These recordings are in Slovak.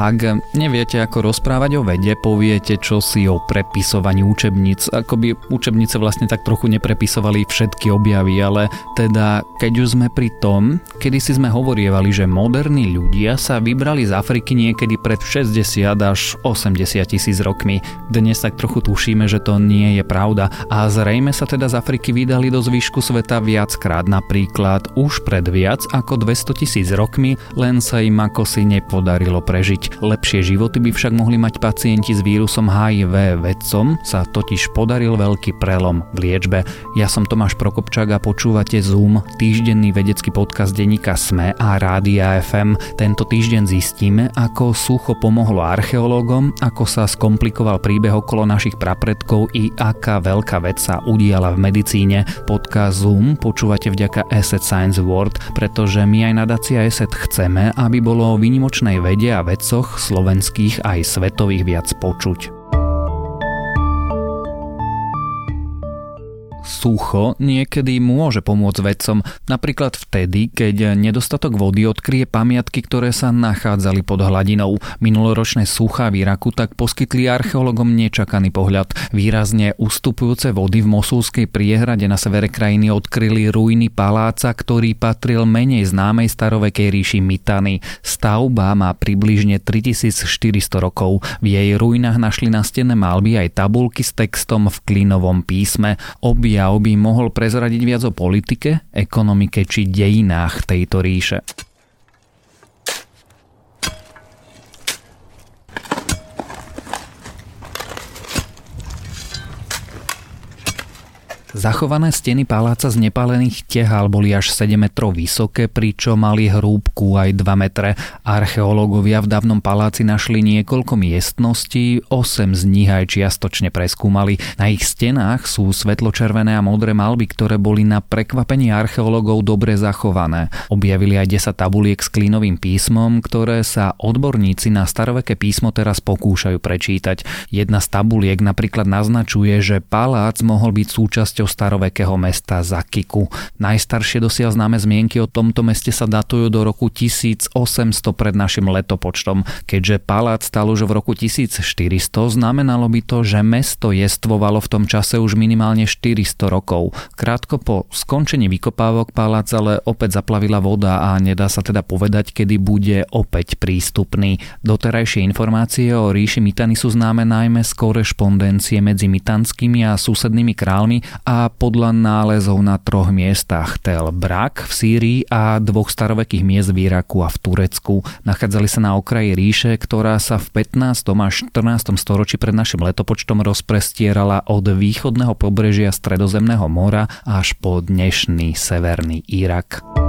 Ak neviete, ako rozprávať o vede, poviete čo si o prepisovaní učebníc. Ako by učebnice vlastne tak trochu neprepisovali všetky objavy, ale teda keď už sme pri tom, kedy si sme hovorievali, že moderní ľudia sa vybrali z Afriky niekedy pred 60 až 80 tisíc rokmi. Dnes tak trochu tušíme, že to nie je pravda a zrejme sa teda z Afriky vydali do zvyšku sveta viackrát, napríklad už pred viac ako 200 tisíc rokmi, len sa im ako si nepodarilo prežiť Lepšie životy by však mohli mať pacienti s vírusom HIV. Vedcom sa totiž podaril veľký prelom v liečbe. Ja som Tomáš Prokopčák a počúvate Zoom, týždenný vedecký podcast denníka SME a Rádia FM. Tento týždeň zistíme, ako sucho pomohlo archeológom, ako sa skomplikoval príbeh okolo našich prapredkov i aká veľká vec sa udiala v medicíne. Podcast Zoom počúvate vďaka Asset Science World, pretože my aj nadácia Asset chceme, aby bolo o výnimočnej vede a vedcoch hlasoch slovenských aj svetových viac počuť. Sucho niekedy môže pomôcť vedcom, napríklad vtedy, keď nedostatok vody odkrie pamiatky, ktoré sa nachádzali pod hladinou. Minuloročné suchá v Iraku tak poskytli archeologom nečakaný pohľad. Výrazne ustupujúce vody v Mosulskej priehrade na severe krajiny odkryli ruiny paláca, ktorý patril menej známej starovekej ríši Mitany. Stavba má približne 3400 rokov. V jej ruinách našli na stene malby aj tabulky s textom v klinovom písme. Objav by mohol prezradiť viac o politike, ekonomike či dejinách tejto ríše. Zachované steny paláca z nepálených tehál boli až 7 metrov vysoké, pričom mali hrúbku aj 2 metre. Archeológovia v dávnom paláci našli niekoľko miestností, 8 z nich aj čiastočne preskúmali. Na ich stenách sú svetločervené a modré malby, ktoré boli na prekvapenie archeológov dobre zachované. Objavili aj 10 tabuliek s klínovým písmom, ktoré sa odborníci na staroveké písmo teraz pokúšajú prečítať. Jedna z tabuliek napríklad naznačuje, že palác mohol byť súčasťou starovekého mesta Zakiku. Najstaršie dosiaľ známe zmienky o tomto meste sa datujú do roku 1800 pred našim letopočtom. Keďže palác stal už v roku 1400, znamenalo by to, že mesto jestvovalo v tom čase už minimálne 400 rokov. Krátko po skončení vykopávok palác ale opäť zaplavila voda a nedá sa teda povedať, kedy bude opäť prístupný. Doterajšie informácie o ríši Mitany sú známe najmä z korešpondencie medzi mitanskými a susednými kráľmi a podľa nálezov na troch miestach Tel Brak v Sýrii a dvoch starovekých miest v Iraku a v Turecku. Nachádzali sa na okraji ríše, ktorá sa v 15. až 14. storočí pred našim letopočtom rozprestierala od východného pobrežia Stredozemného mora až po dnešný severný Irak.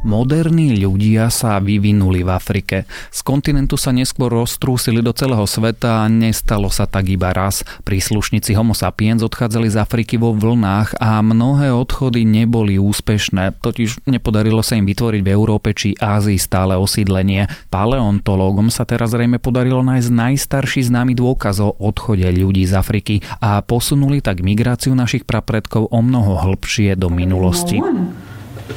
Moderní ľudia sa vyvinuli v Afrike. Z kontinentu sa neskôr roztrúsili do celého sveta a nestalo sa tak iba raz. Príslušníci Homo sapiens odchádzali z Afriky vo vlnách a mnohé odchody neboli úspešné, totiž nepodarilo sa im vytvoriť v Európe či Ázii stále osídlenie. Paleontológom sa teraz zrejme podarilo nájsť najstarší známy dôkaz o odchode ľudí z Afriky a posunuli tak migráciu našich prapredkov o mnoho hĺbšie do minulosti.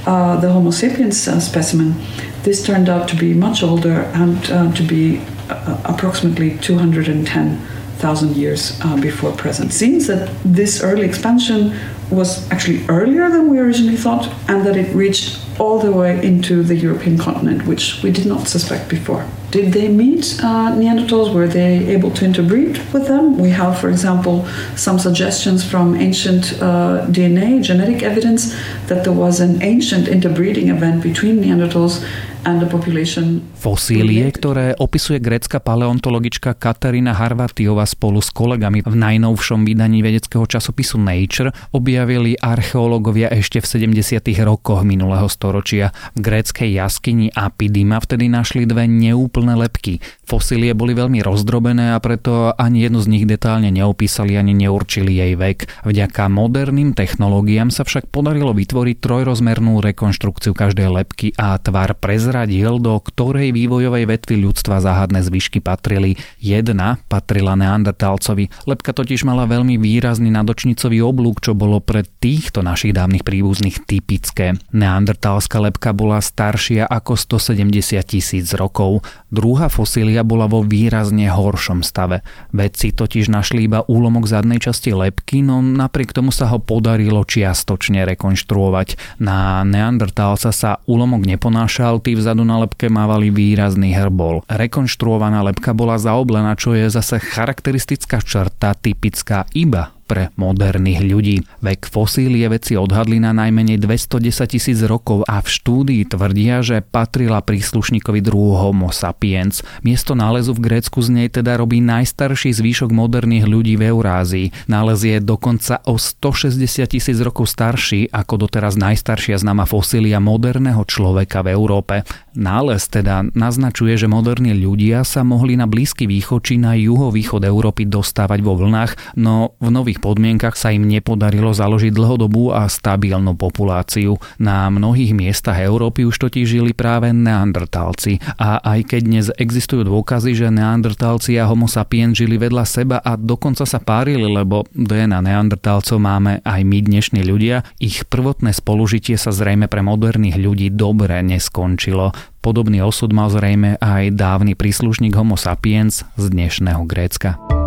Uh, the Homo sapiens uh, specimen, this turned out to be much older and uh, to be uh, approximately 210,000 years uh, before present. Seems that this early expansion was actually earlier than we originally thought and that it reached all the way into the European continent, which we did not suspect before. Did they meet uh, Neanderthals? Were they able to interbreed with them? We have, for example, some suggestions from ancient uh, DNA, genetic evidence, that there was an ancient interbreeding event between Neanderthals Fosílie, ktoré opisuje grécka paleontologička Katarína Harvatiova spolu s kolegami v najnovšom vydaní vedeckého časopisu Nature, objavili archeológovia ešte v 70. rokoch minulého storočia. V gréckej jaskyni Apidima vtedy našli dve neúplne plné lepky. Fosílie boli veľmi rozdrobené a preto ani jednu z nich detálne neopísali ani neurčili jej vek. Vďaka moderným technológiám sa však podarilo vytvoriť trojrozmernú rekonštrukciu každej lepky a tvar prezradil, do ktorej vývojovej vetvy ľudstva záhadné zvyšky patrili. Jedna patrila neandertálcovi. Lepka totiž mala veľmi výrazný nadočnicový oblúk, čo bolo pre týchto našich dávnych príbuzných typické. Neandertálska lepka bola staršia ako 170 tisíc rokov. Druhá fosília bola vo výrazne horšom stave. Vedci totiž našli iba úlomok zadnej časti lepky, no napriek tomu sa ho podarilo čiastočne rekonštruovať. Na neandertálca sa úlomok neponášal, tí vzadu na lepke mávali výrazný hrbol. Rekonštruovaná lepka bola zaoblená, čo je zase charakteristická črta typická iba pre moderných ľudí. Vek fosílie veci odhadli na najmenej 210 tisíc rokov a v štúdii tvrdia, že patrila príslušníkovi druhu Homo sapiens. Miesto nálezu v Grécku z nej teda robí najstarší zvýšok moderných ľudí v Eurázii. Nález je dokonca o 160 tisíc rokov starší ako doteraz najstaršia známa fosília moderného človeka v Európe. Nález teda naznačuje, že moderní ľudia sa mohli na Blízky východ či na juhovýchod Európy dostávať vo vlnách, no v nových podmienkach sa im nepodarilo založiť dlhodobú a stabilnú populáciu. Na mnohých miestach Európy už totiž žili práve neandertálci a aj keď dnes existujú dôkazy, že neandertálci a homo sapiens žili vedľa seba a dokonca sa párili, lebo DNA neandertálcov máme aj my dnešní ľudia, ich prvotné spolužitie sa zrejme pre moderných ľudí dobre neskončilo. Podobný osud mal zrejme aj dávny príslušník Homo sapiens z dnešného Grécka.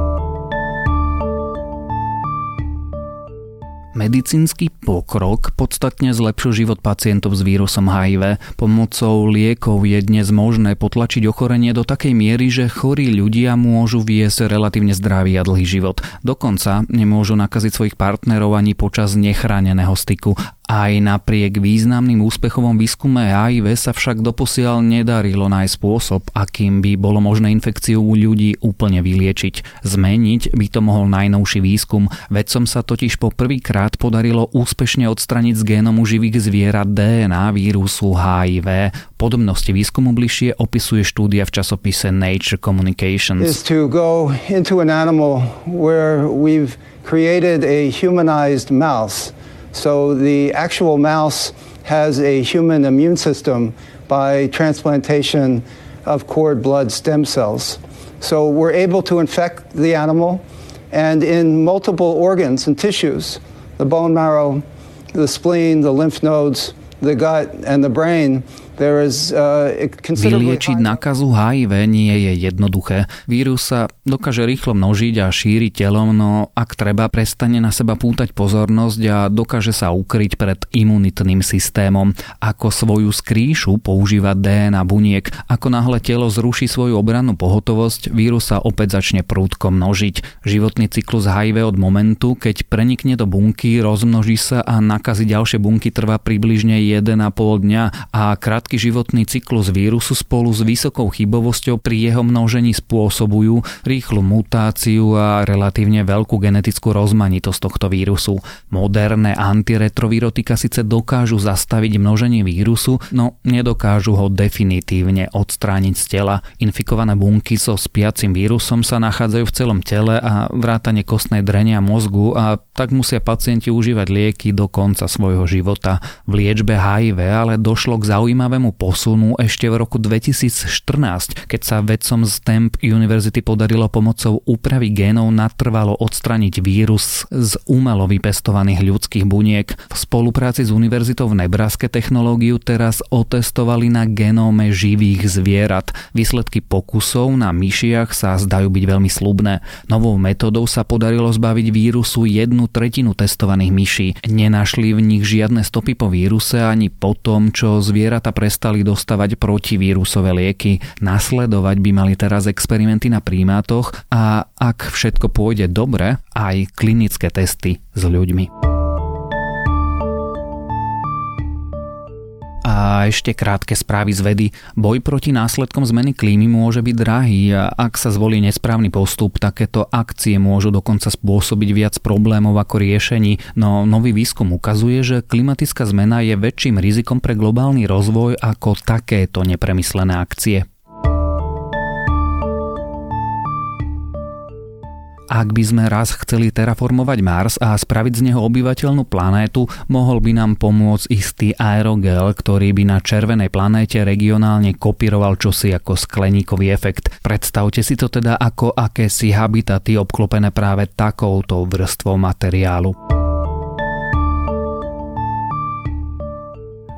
Medicínsky pokrok podstatne zlepšil život pacientov s vírusom HIV. Pomocou liekov je dnes možné potlačiť ochorenie do takej miery, že chorí ľudia môžu viesť relatívne zdravý a dlhý život. Dokonca nemôžu nakaziť svojich partnerov ani počas nechráneného styku. Aj napriek významným úspechovom výskume HIV sa však doposiaľ nedarilo nájsť spôsob, akým by bolo možné infekciu u ľudí úplne vyliečiť. Zmeniť by to mohol najnovší výskum. Vedcom sa totiž po prvýkrát podarilo úspešne odstraniť z génomu živých zvierat DNA vírusu HIV. Podobnosti výskumu bližšie opisuje štúdia v časopise Nature Communications. To go into an animal where we've created a humanized mouse So the actual mouse has a human immune system by transplantation of cord blood stem cells. So we're able to infect the animal, and in multiple organs and tissues the bone marrow, the spleen, the lymph nodes, the gut, and the brain Vyliečiť nákazu HIV nie je jednoduché. Vírus sa dokáže rýchlo množiť a šíriť telom, no ak treba, prestane na seba pútať pozornosť a dokáže sa ukryť pred imunitným systémom. Ako svoju skrýšu používa DNA buniek. Ako náhle telo zruší svoju obrannú pohotovosť, vírus sa opäť začne prúdko množiť. Životný cyklus HIV od momentu, keď prenikne do bunky, rozmnoží sa a nakazí ďalšie bunky trvá približne 1,5 dňa a krát krátky životný cyklus vírusu spolu s vysokou chybovosťou pri jeho množení spôsobujú rýchlu mutáciu a relatívne veľkú genetickú rozmanitosť tohto vírusu. Moderné antiretrovirotika síce dokážu zastaviť množenie vírusu, no nedokážu ho definitívne odstrániť z tela. Infikované bunky so spiacim vírusom sa nachádzajú v celom tele a vrátane kostnej drenia mozgu a tak musia pacienti užívať lieky do konca svojho života. V liečbe HIV ale došlo k zaujímavému zaujímavému posunu ešte v roku 2014, keď sa vedcom z Temp University podarilo pomocou úpravy génov natrvalo odstraniť vírus z umelo vypestovaných ľudských buniek. V spolupráci s Univerzitou v Nebraske technológiu teraz otestovali na genóme živých zvierat. Výsledky pokusov na myšiach sa zdajú byť veľmi slubné. Novou metodou sa podarilo zbaviť vírusu jednu tretinu testovaných myší. Nenašli v nich žiadne stopy po víruse ani po tom, čo zvieratá pre prestali dostávať protivírusové lieky. Nasledovať by mali teraz experimenty na prímátoch a ak všetko pôjde dobre, aj klinické testy s ľuďmi. A ešte krátke správy z vedy. Boj proti následkom zmeny klímy môže byť drahý a ak sa zvolí nesprávny postup, takéto akcie môžu dokonca spôsobiť viac problémov ako riešení, no nový výskum ukazuje, že klimatická zmena je väčším rizikom pre globálny rozvoj ako takéto nepremyslené akcie. Ak by sme raz chceli terraformovať Mars a spraviť z neho obyvateľnú planétu, mohol by nám pomôcť istý aerogel, ktorý by na červenej planéte regionálne kopíroval čosi ako skleníkový efekt. Predstavte si to teda ako akési habitaty obklopené práve takouto vrstvou materiálu.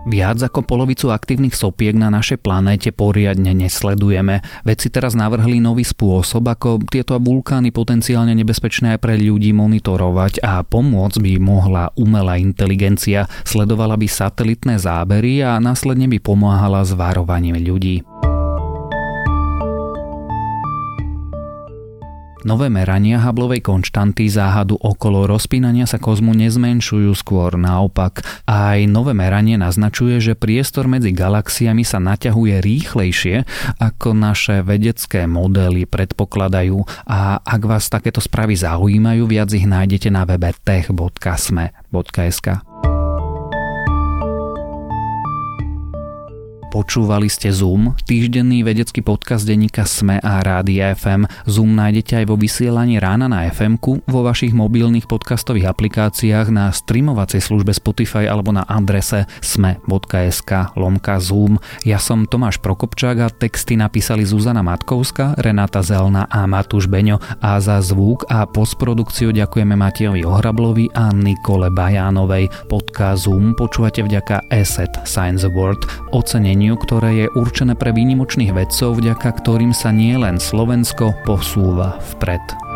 Viac ako polovicu aktívnych sopiek na našej planéte poriadne nesledujeme. Vedci teraz navrhli nový spôsob, ako tieto vulkány potenciálne nebezpečné aj pre ľudí monitorovať a pomôcť by mohla umelá inteligencia. Sledovala by satelitné zábery a následne by pomáhala s varovaním ľudí. Nové merania Hubbleovej konštanty záhadu okolo rozpínania sa kozmu nezmenšujú skôr naopak. Aj nové meranie naznačuje, že priestor medzi galaxiami sa naťahuje rýchlejšie, ako naše vedecké modely predpokladajú a ak vás takéto správy zaujímajú, viac ich nájdete na webe tech.sme.sk. Počúvali ste Zoom, týždenný vedecký podcast denníka SME a Rádia FM. Zoom nájdete aj vo vysielaní rána na fm vo vašich mobilných podcastových aplikáciách, na streamovacej službe Spotify alebo na adrese sme.sk lomka Zoom. Ja som Tomáš Prokopčák a texty napísali Zuzana Matkovska, Renata Zelna a Matúš Beňo a za zvuk a postprodukciu ďakujeme Matiovi Ohrablovi a Nikole Bajánovej. Podcast Zoom počúvate vďaka ESET Science Award, ocenenie oceneniu, ktoré je určené pre výnimočných vedcov, vďaka ktorým sa nielen Slovensko posúva vpred.